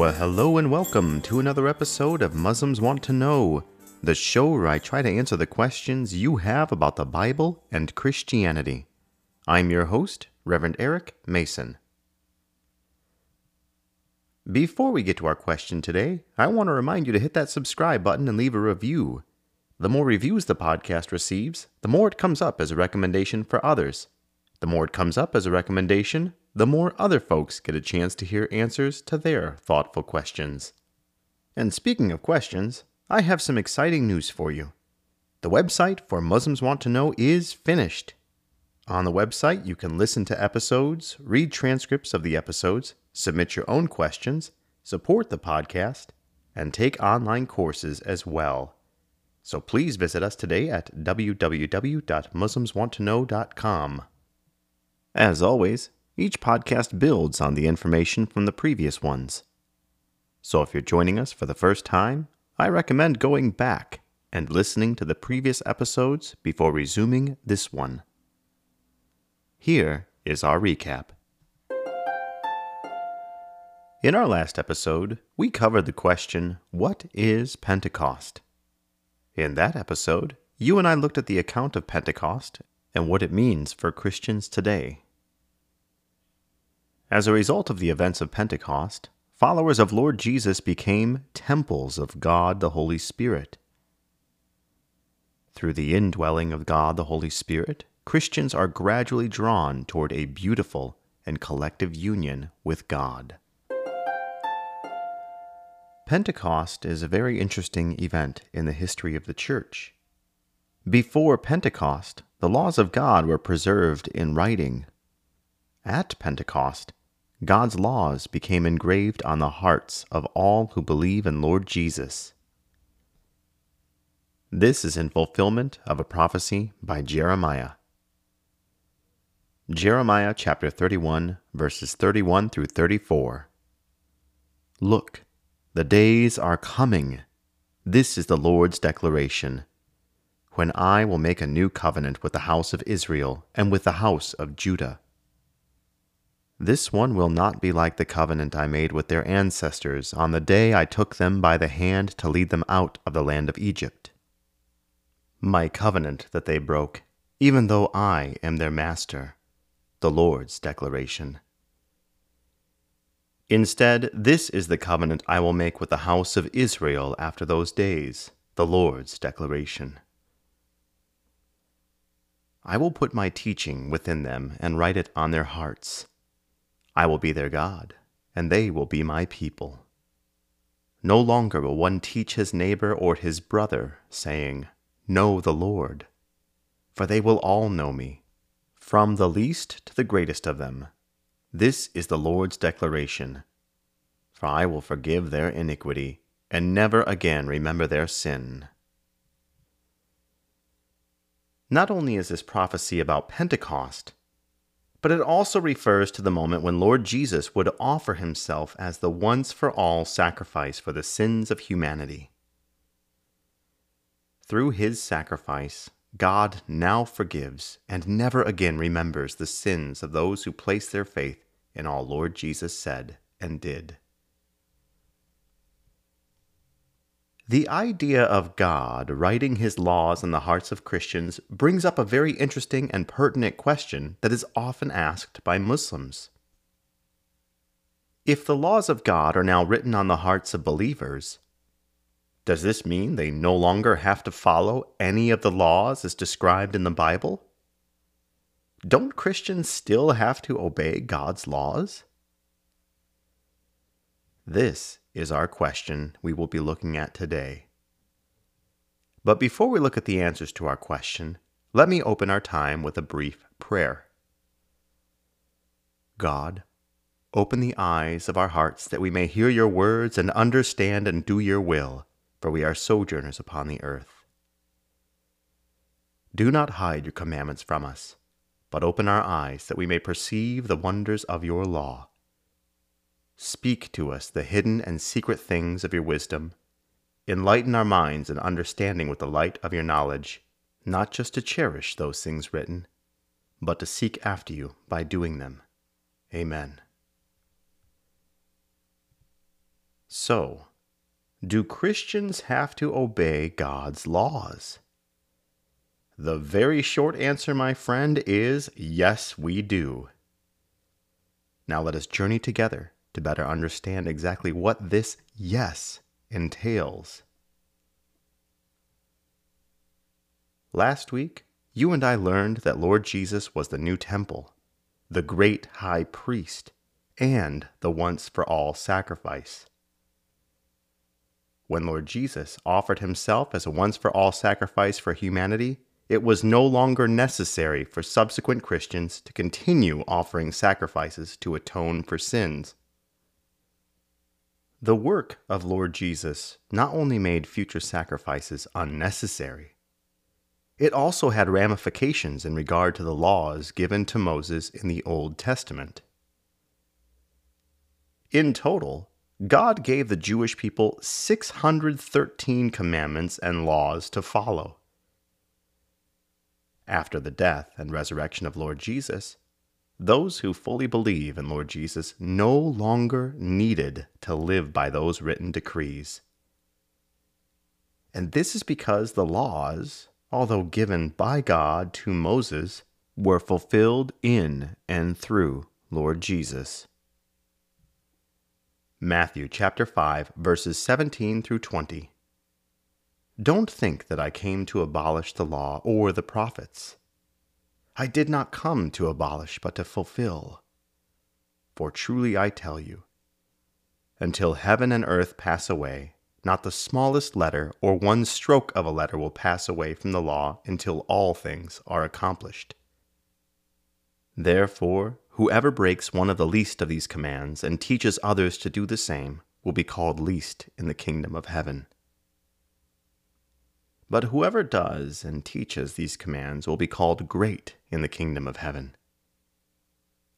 Well, hello and welcome to another episode of Muslims Want to Know, the show where I try to answer the questions you have about the Bible and Christianity. I'm your host, Reverend Eric Mason. Before we get to our question today, I want to remind you to hit that subscribe button and leave a review. The more reviews the podcast receives, the more it comes up as a recommendation for others. The more it comes up as a recommendation, the more other folks get a chance to hear answers to their thoughtful questions. And speaking of questions, I have some exciting news for you. The website for Muslims Want to Know is finished. On the website, you can listen to episodes, read transcripts of the episodes, submit your own questions, support the podcast, and take online courses as well. So please visit us today at www.muslimswanttoknow.com. As always, each podcast builds on the information from the previous ones. So if you're joining us for the first time, I recommend going back and listening to the previous episodes before resuming this one. Here is our recap. In our last episode, we covered the question What is Pentecost? In that episode, you and I looked at the account of Pentecost and what it means for Christians today. As a result of the events of Pentecost, followers of Lord Jesus became temples of God the Holy Spirit. Through the indwelling of God the Holy Spirit, Christians are gradually drawn toward a beautiful and collective union with God. Pentecost is a very interesting event in the history of the Church. Before Pentecost, the laws of God were preserved in writing. At Pentecost, God's laws became engraved on the hearts of all who believe in Lord Jesus. This is in fulfillment of a prophecy by Jeremiah. Jeremiah chapter 31, verses 31 through 34. Look, the days are coming. This is the Lord's declaration. When I will make a new covenant with the house of Israel and with the house of Judah. This one will not be like the covenant I made with their ancestors on the day I took them by the hand to lead them out of the land of Egypt. My covenant that they broke, even though I am their master. The Lord's declaration. Instead, this is the covenant I will make with the house of Israel after those days, the Lord's declaration. I will put my teaching within them and write it on their hearts. I will be their God, and they will be my people. No longer will one teach his neighbor or his brother, saying, Know the Lord. For they will all know me, from the least to the greatest of them this is the Lord's declaration. For I will forgive their iniquity, and never again remember their sin. Not only is this prophecy about Pentecost, but it also refers to the moment when Lord Jesus would offer himself as the once for all sacrifice for the sins of humanity. Through his sacrifice, God now forgives and never again remembers the sins of those who place their faith in all Lord Jesus said and did. The idea of God writing his laws in the hearts of Christians brings up a very interesting and pertinent question that is often asked by Muslims. If the laws of God are now written on the hearts of believers, does this mean they no longer have to follow any of the laws as described in the Bible? Don't Christians still have to obey God's laws? This is our question we will be looking at today. But before we look at the answers to our question, let me open our time with a brief prayer. God, open the eyes of our hearts that we may hear your words and understand and do your will for we are sojourners upon the earth. Do not hide your commandments from us, but open our eyes that we may perceive the wonders of your law. Speak to us the hidden and secret things of your wisdom. Enlighten our minds and understanding with the light of your knowledge, not just to cherish those things written, but to seek after you by doing them. Amen. So, do Christians have to obey God's laws? The very short answer, my friend, is yes, we do. Now let us journey together to better understand exactly what this yes entails. Last week, you and I learned that Lord Jesus was the new temple, the great high priest, and the once for all sacrifice. When Lord Jesus offered himself as a once for all sacrifice for humanity, it was no longer necessary for subsequent Christians to continue offering sacrifices to atone for sins. The work of Lord Jesus not only made future sacrifices unnecessary, it also had ramifications in regard to the laws given to Moses in the Old Testament. In total, God gave the Jewish people 613 commandments and laws to follow. After the death and resurrection of Lord Jesus, those who fully believe in Lord Jesus no longer needed to live by those written decrees. And this is because the laws, although given by God to Moses, were fulfilled in and through Lord Jesus. Matthew chapter 5 verses 17 through 20. Don't think that I came to abolish the law or the prophets. I did not come to abolish but to fulfill. For truly I tell you, until heaven and earth pass away, not the smallest letter or one stroke of a letter will pass away from the law until all things are accomplished. Therefore, Whoever breaks one of the least of these commands and teaches others to do the same will be called least in the kingdom of heaven. But whoever does and teaches these commands will be called great in the kingdom of heaven.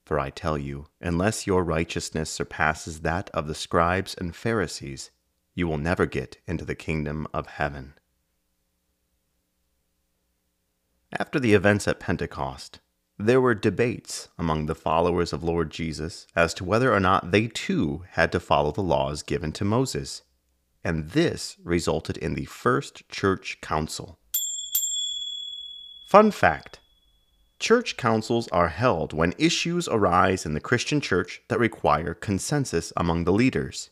For I tell you, unless your righteousness surpasses that of the scribes and Pharisees, you will never get into the kingdom of heaven. After the events at Pentecost, there were debates among the followers of Lord Jesus as to whether or not they too had to follow the laws given to Moses. And this resulted in the First Church Council. Fun fact Church councils are held when issues arise in the Christian church that require consensus among the leaders.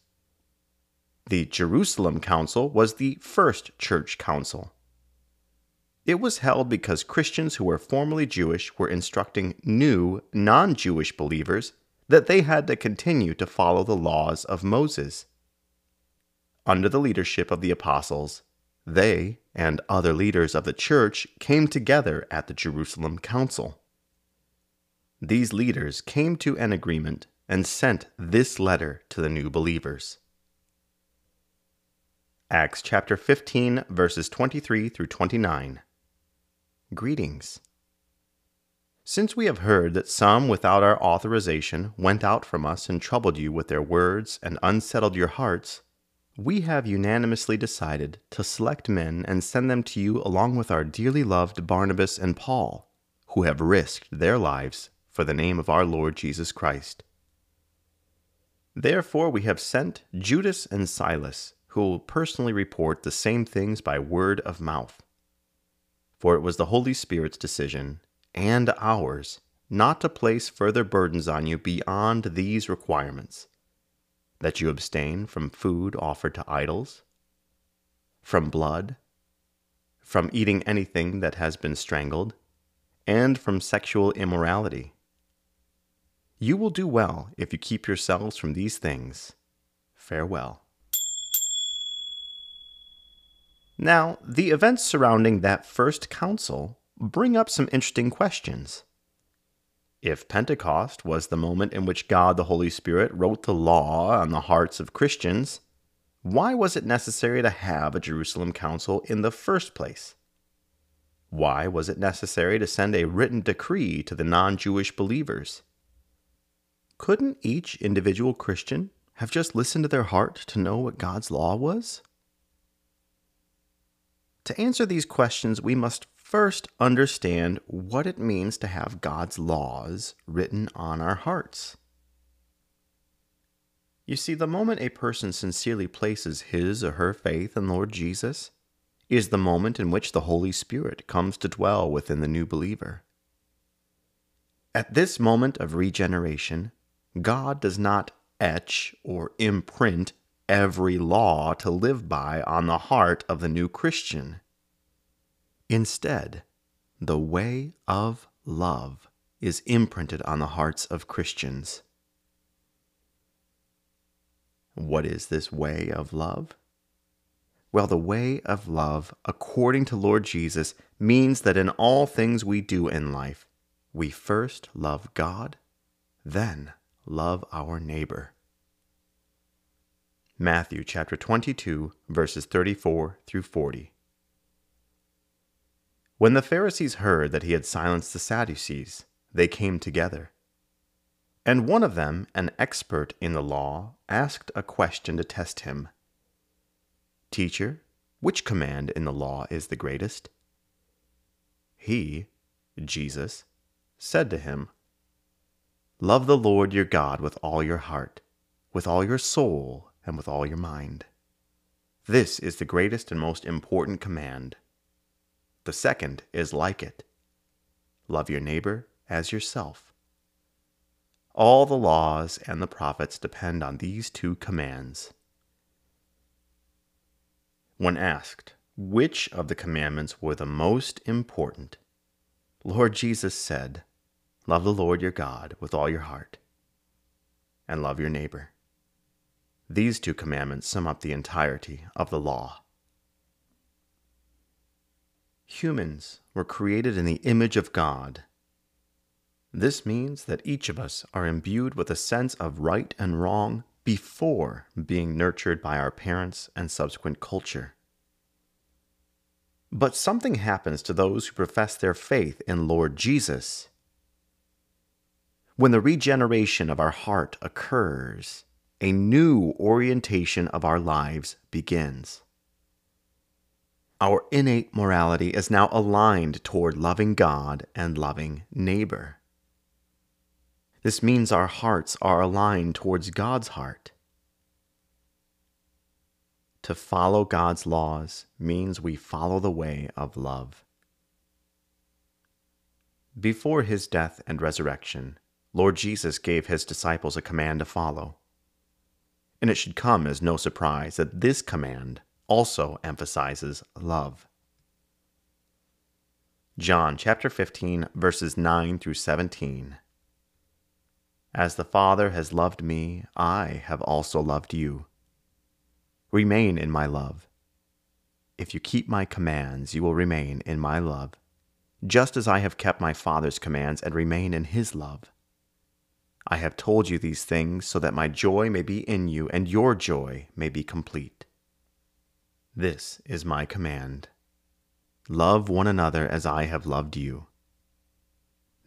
The Jerusalem Council was the first church council. It was held because Christians who were formerly Jewish were instructing new, non Jewish believers that they had to continue to follow the laws of Moses. Under the leadership of the apostles, they and other leaders of the church came together at the Jerusalem Council. These leaders came to an agreement and sent this letter to the new believers. Acts chapter 15, verses 23 through 29. Greetings. Since we have heard that some without our authorization went out from us and troubled you with their words and unsettled your hearts, we have unanimously decided to select men and send them to you along with our dearly loved Barnabas and Paul, who have risked their lives for the name of our Lord Jesus Christ. Therefore, we have sent Judas and Silas, who will personally report the same things by word of mouth for it was the Holy Spirit's decision, and ours, not to place further burdens on you beyond these requirements that you abstain from food offered to idols, from blood, from eating anything that has been strangled, and from sexual immorality. You will do well if you keep yourselves from these things. Farewell. Now, the events surrounding that first council bring up some interesting questions. If Pentecost was the moment in which God the Holy Spirit wrote the law on the hearts of Christians, why was it necessary to have a Jerusalem council in the first place? Why was it necessary to send a written decree to the non Jewish believers? Couldn't each individual Christian have just listened to their heart to know what God's law was? To answer these questions, we must first understand what it means to have God's laws written on our hearts. You see, the moment a person sincerely places his or her faith in Lord Jesus is the moment in which the Holy Spirit comes to dwell within the new believer. At this moment of regeneration, God does not etch or imprint every law to live by on the heart of the new Christian. Instead, the way of love is imprinted on the hearts of Christians. What is this way of love? Well, the way of love, according to Lord Jesus, means that in all things we do in life, we first love God, then love our neighbor. Matthew chapter 22, verses 34 through 40. When the Pharisees heard that he had silenced the Sadducees, they came together. And one of them, an expert in the law, asked a question to test him Teacher, which command in the law is the greatest? He, Jesus, said to him, Love the Lord your God with all your heart, with all your soul, and with all your mind. This is the greatest and most important command. The second is like it love your neighbor as yourself. All the laws and the prophets depend on these two commands. When asked which of the commandments were the most important, Lord Jesus said, Love the Lord your God with all your heart, and love your neighbor. These two commandments sum up the entirety of the law. Humans were created in the image of God this means that each of us are imbued with a sense of right and wrong before being nurtured by our parents and subsequent culture. But something happens to those who profess their faith in Lord Jesus. When the regeneration of our heart occurs, a new orientation of our lives begins. Our innate morality is now aligned toward loving God and loving neighbor. This means our hearts are aligned towards God's heart. To follow God's laws means we follow the way of love. Before his death and resurrection, Lord Jesus gave his disciples a command to follow. And it should come as no surprise that this command also emphasizes love. John chapter 15 verses 9 through 17 as the Father has loved me, I have also loved you. Remain in my love. If you keep my commands, you will remain in my love, just as I have kept my Father's commands and remain in his love. I have told you these things so that my joy may be in you and your joy may be complete. This is my command love one another as I have loved you.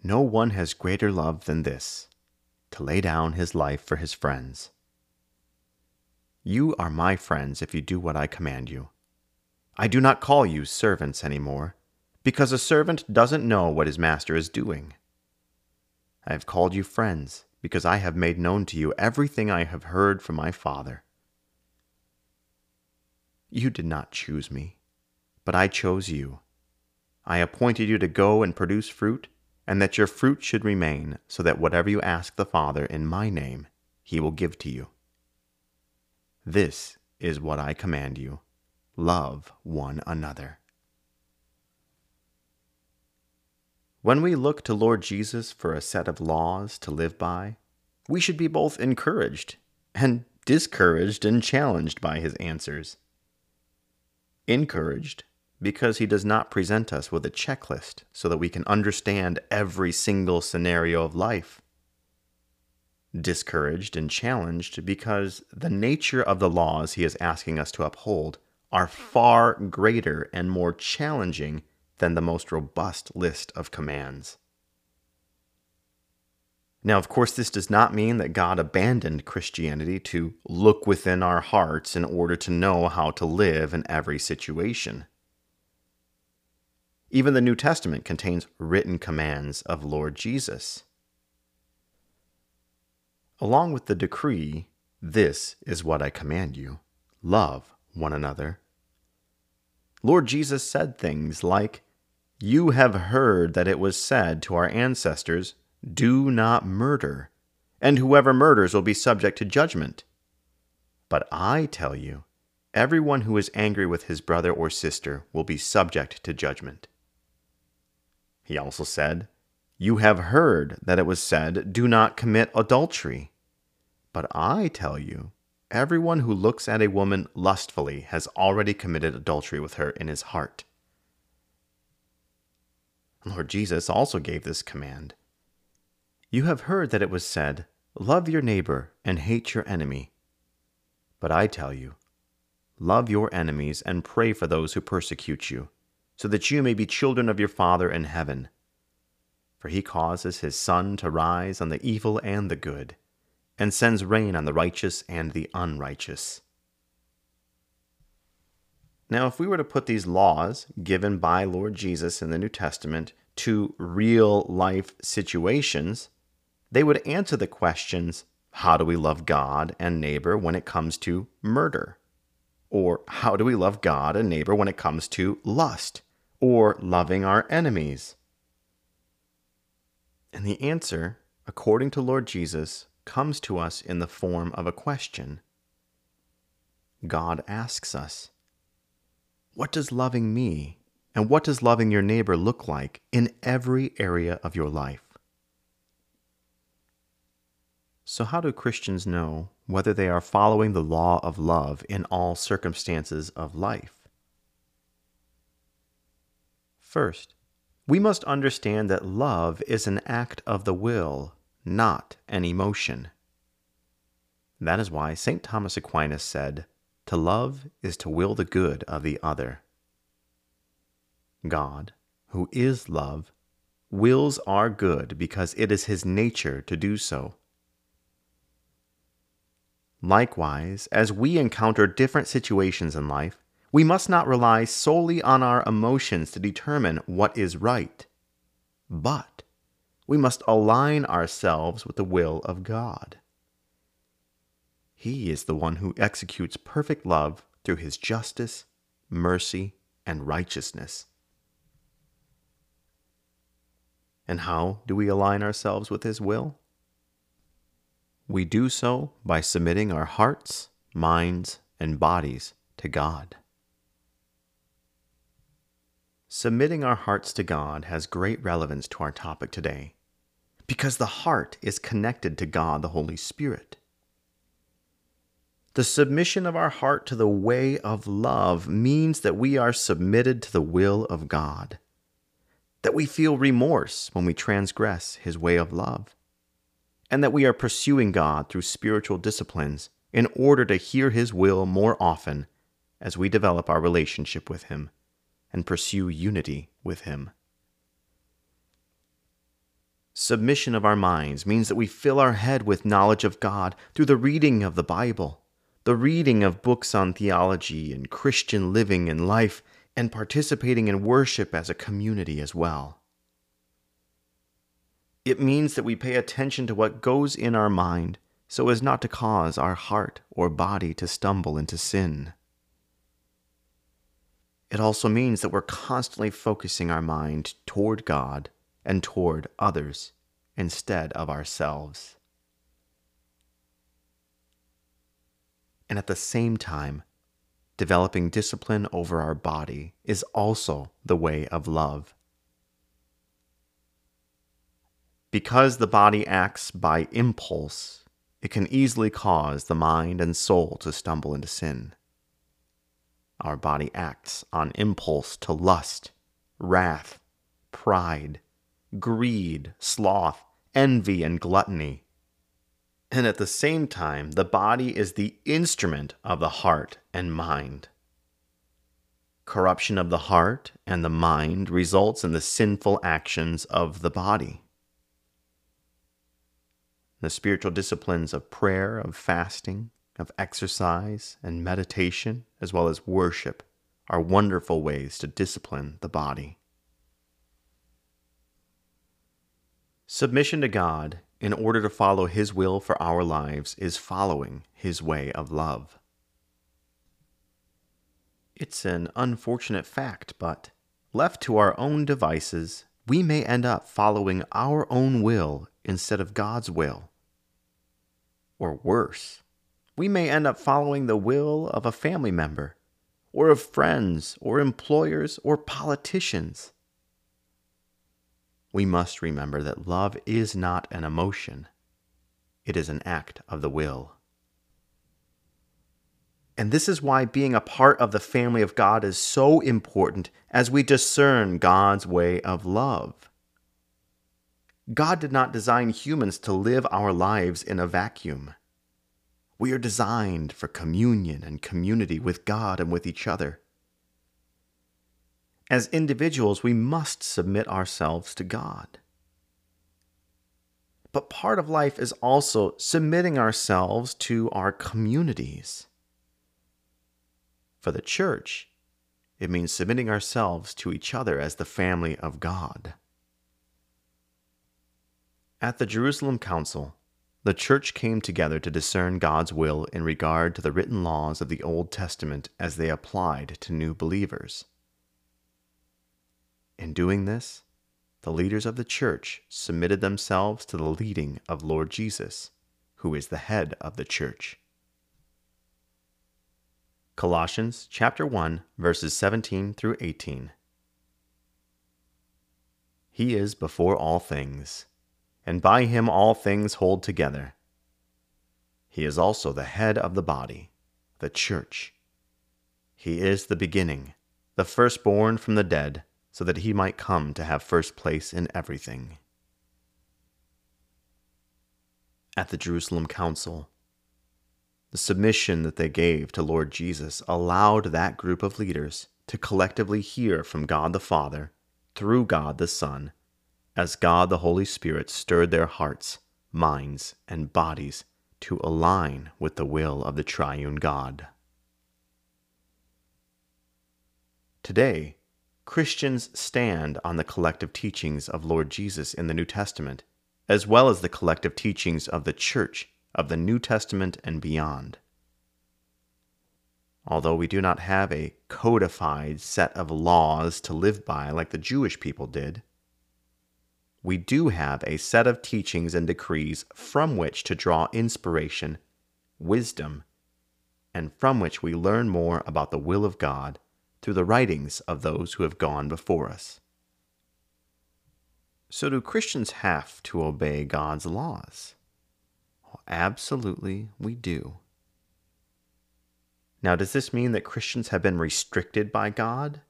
No one has greater love than this to lay down his life for his friends. You are my friends if you do what I command you. I do not call you servants any more, because a servant doesn't know what his master is doing. I have called you friends, because I have made known to you everything I have heard from my Father. You did not choose me, but I chose you. I appointed you to go and produce fruit and that your fruit should remain, so that whatever you ask the Father in my name, he will give to you. This is what I command you love one another. When we look to Lord Jesus for a set of laws to live by, we should be both encouraged and discouraged and challenged by his answers. Encouraged because he does not present us with a checklist so that we can understand every single scenario of life. Discouraged and challenged because the nature of the laws he is asking us to uphold are far greater and more challenging than the most robust list of commands. Now, of course, this does not mean that God abandoned Christianity to look within our hearts in order to know how to live in every situation. Even the New Testament contains written commands of Lord Jesus. Along with the decree, This is what I command you love one another. Lord Jesus said things like, You have heard that it was said to our ancestors, Do not murder, and whoever murders will be subject to judgment. But I tell you, everyone who is angry with his brother or sister will be subject to judgment. He also said, You have heard that it was said, Do not commit adultery. But I tell you, everyone who looks at a woman lustfully has already committed adultery with her in his heart. Lord Jesus also gave this command You have heard that it was said, Love your neighbor and hate your enemy. But I tell you, love your enemies and pray for those who persecute you, so that you may be children of your Father in heaven. For he causes his sun to rise on the evil and the good and sends rain on the righteous and the unrighteous. Now, if we were to put these laws given by Lord Jesus in the New Testament to real life situations, they would answer the questions how do we love God and neighbor when it comes to murder? Or how do we love God and neighbor when it comes to lust? Or loving our enemies? And the answer, according to Lord Jesus, comes to us in the form of a question. God asks us, What does loving me and what does loving your neighbor look like in every area of your life? So, how do Christians know whether they are following the law of love in all circumstances of life? First, we must understand that love is an act of the will not an emotion. That is why St. Thomas Aquinas said, To love is to will the good of the other. God, who is love, wills our good because it is his nature to do so. Likewise, as we encounter different situations in life, we must not rely solely on our emotions to determine what is right, but we must align ourselves with the will of God. He is the one who executes perfect love through his justice, mercy, and righteousness. And how do we align ourselves with his will? We do so by submitting our hearts, minds, and bodies to God. Submitting our hearts to God has great relevance to our topic today because the heart is connected to God the Holy Spirit. The submission of our heart to the way of love means that we are submitted to the will of God, that we feel remorse when we transgress His way of love, and that we are pursuing God through spiritual disciplines in order to hear His will more often as we develop our relationship with Him and pursue unity with Him. Submission of our minds means that we fill our head with knowledge of God through the reading of the Bible, the reading of books on theology and Christian living and life, and participating in worship as a community as well. It means that we pay attention to what goes in our mind so as not to cause our heart or body to stumble into sin. It also means that we're constantly focusing our mind toward God and toward others instead of ourselves. And at the same time, developing discipline over our body is also the way of love. Because the body acts by impulse, it can easily cause the mind and soul to stumble into sin. Our body acts on impulse to lust, wrath, pride, greed, sloth, envy, and gluttony. And at the same time, the body is the instrument of the heart and mind. Corruption of the heart and the mind results in the sinful actions of the body. The spiritual disciplines of prayer, of fasting, of exercise and meditation, as well as worship, are wonderful ways to discipline the body. Submission to God in order to follow His will for our lives is following His way of love. It's an unfortunate fact, but left to our own devices, we may end up following our own will instead of God's will. Or worse, we may end up following the will of a family member, or of friends, or employers, or politicians. We must remember that love is not an emotion, it is an act of the will. And this is why being a part of the family of God is so important as we discern God's way of love. God did not design humans to live our lives in a vacuum. We are designed for communion and community with God and with each other. As individuals, we must submit ourselves to God. But part of life is also submitting ourselves to our communities. For the church, it means submitting ourselves to each other as the family of God. At the Jerusalem Council, the church came together to discern God's will in regard to the written laws of the Old Testament as they applied to new believers. In doing this, the leaders of the church submitted themselves to the leading of Lord Jesus, who is the head of the church. Colossians chapter 1 verses 17 through 18. He is before all things, and by him all things hold together. He is also the head of the body, the church. He is the beginning, the firstborn from the dead, so that he might come to have first place in everything. At the Jerusalem Council, the submission that they gave to Lord Jesus allowed that group of leaders to collectively hear from God the Father through God the Son, as God the Holy Spirit stirred their hearts, minds, and bodies to align with the will of the triune God. Today, Christians stand on the collective teachings of Lord Jesus in the New Testament, as well as the collective teachings of the Church of the New Testament and beyond. Although we do not have a codified set of laws to live by like the Jewish people did, we do have a set of teachings and decrees from which to draw inspiration, wisdom, and from which we learn more about the will of God through the writings of those who have gone before us. So, do Christians have to obey God's laws? absolutely, we do. Now, does this mean that Christians have been restricted by God?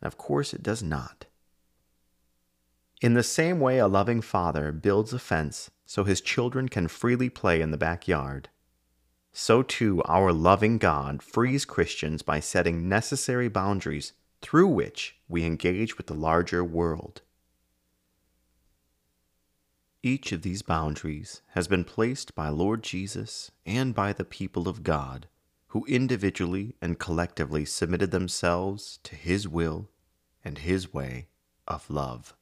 Of course, it does not. In the same way a loving father builds a fence so his children can freely play in the backyard, so too our loving God frees Christians by setting necessary boundaries through which we engage with the larger world. Each of these boundaries has been placed by Lord Jesus and by the people of God, who individually and collectively submitted themselves to His will and His way of love.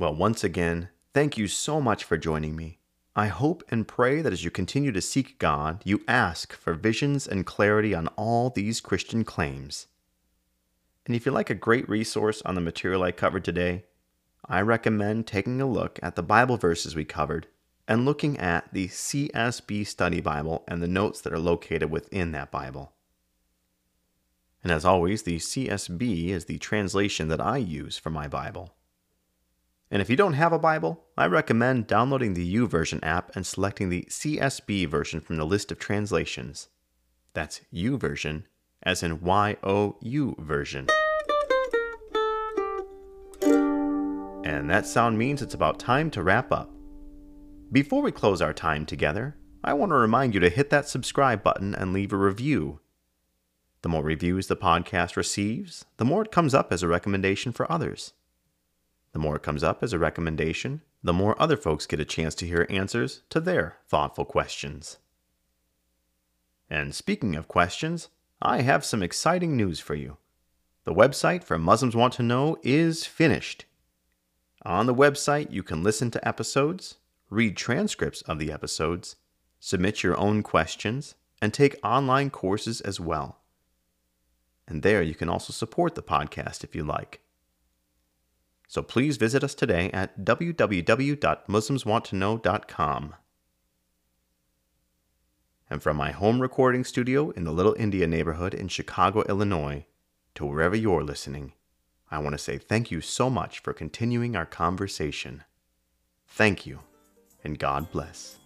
Well, once again, thank you so much for joining me. I hope and pray that as you continue to seek God, you ask for visions and clarity on all these Christian claims. And if you like a great resource on the material I covered today, I recommend taking a look at the Bible verses we covered and looking at the CSB Study Bible and the notes that are located within that Bible. And as always, the CSB is the translation that I use for my Bible. And if you don't have a Bible, I recommend downloading the YouVersion app and selecting the CSB version from the list of translations. That's YouVersion, as in Y O U version. And that sound means it's about time to wrap up. Before we close our time together, I want to remind you to hit that subscribe button and leave a review. The more reviews the podcast receives, the more it comes up as a recommendation for others. The more it comes up as a recommendation, the more other folks get a chance to hear answers to their thoughtful questions. And speaking of questions, I have some exciting news for you. The website for Muslims Want to Know is finished. On the website, you can listen to episodes, read transcripts of the episodes, submit your own questions, and take online courses as well. And there you can also support the podcast if you like. So please visit us today at www.muslimswanttoknow.com. And from my home recording studio in the Little India neighborhood in Chicago, Illinois, to wherever you're listening, I want to say thank you so much for continuing our conversation. Thank you, and God bless.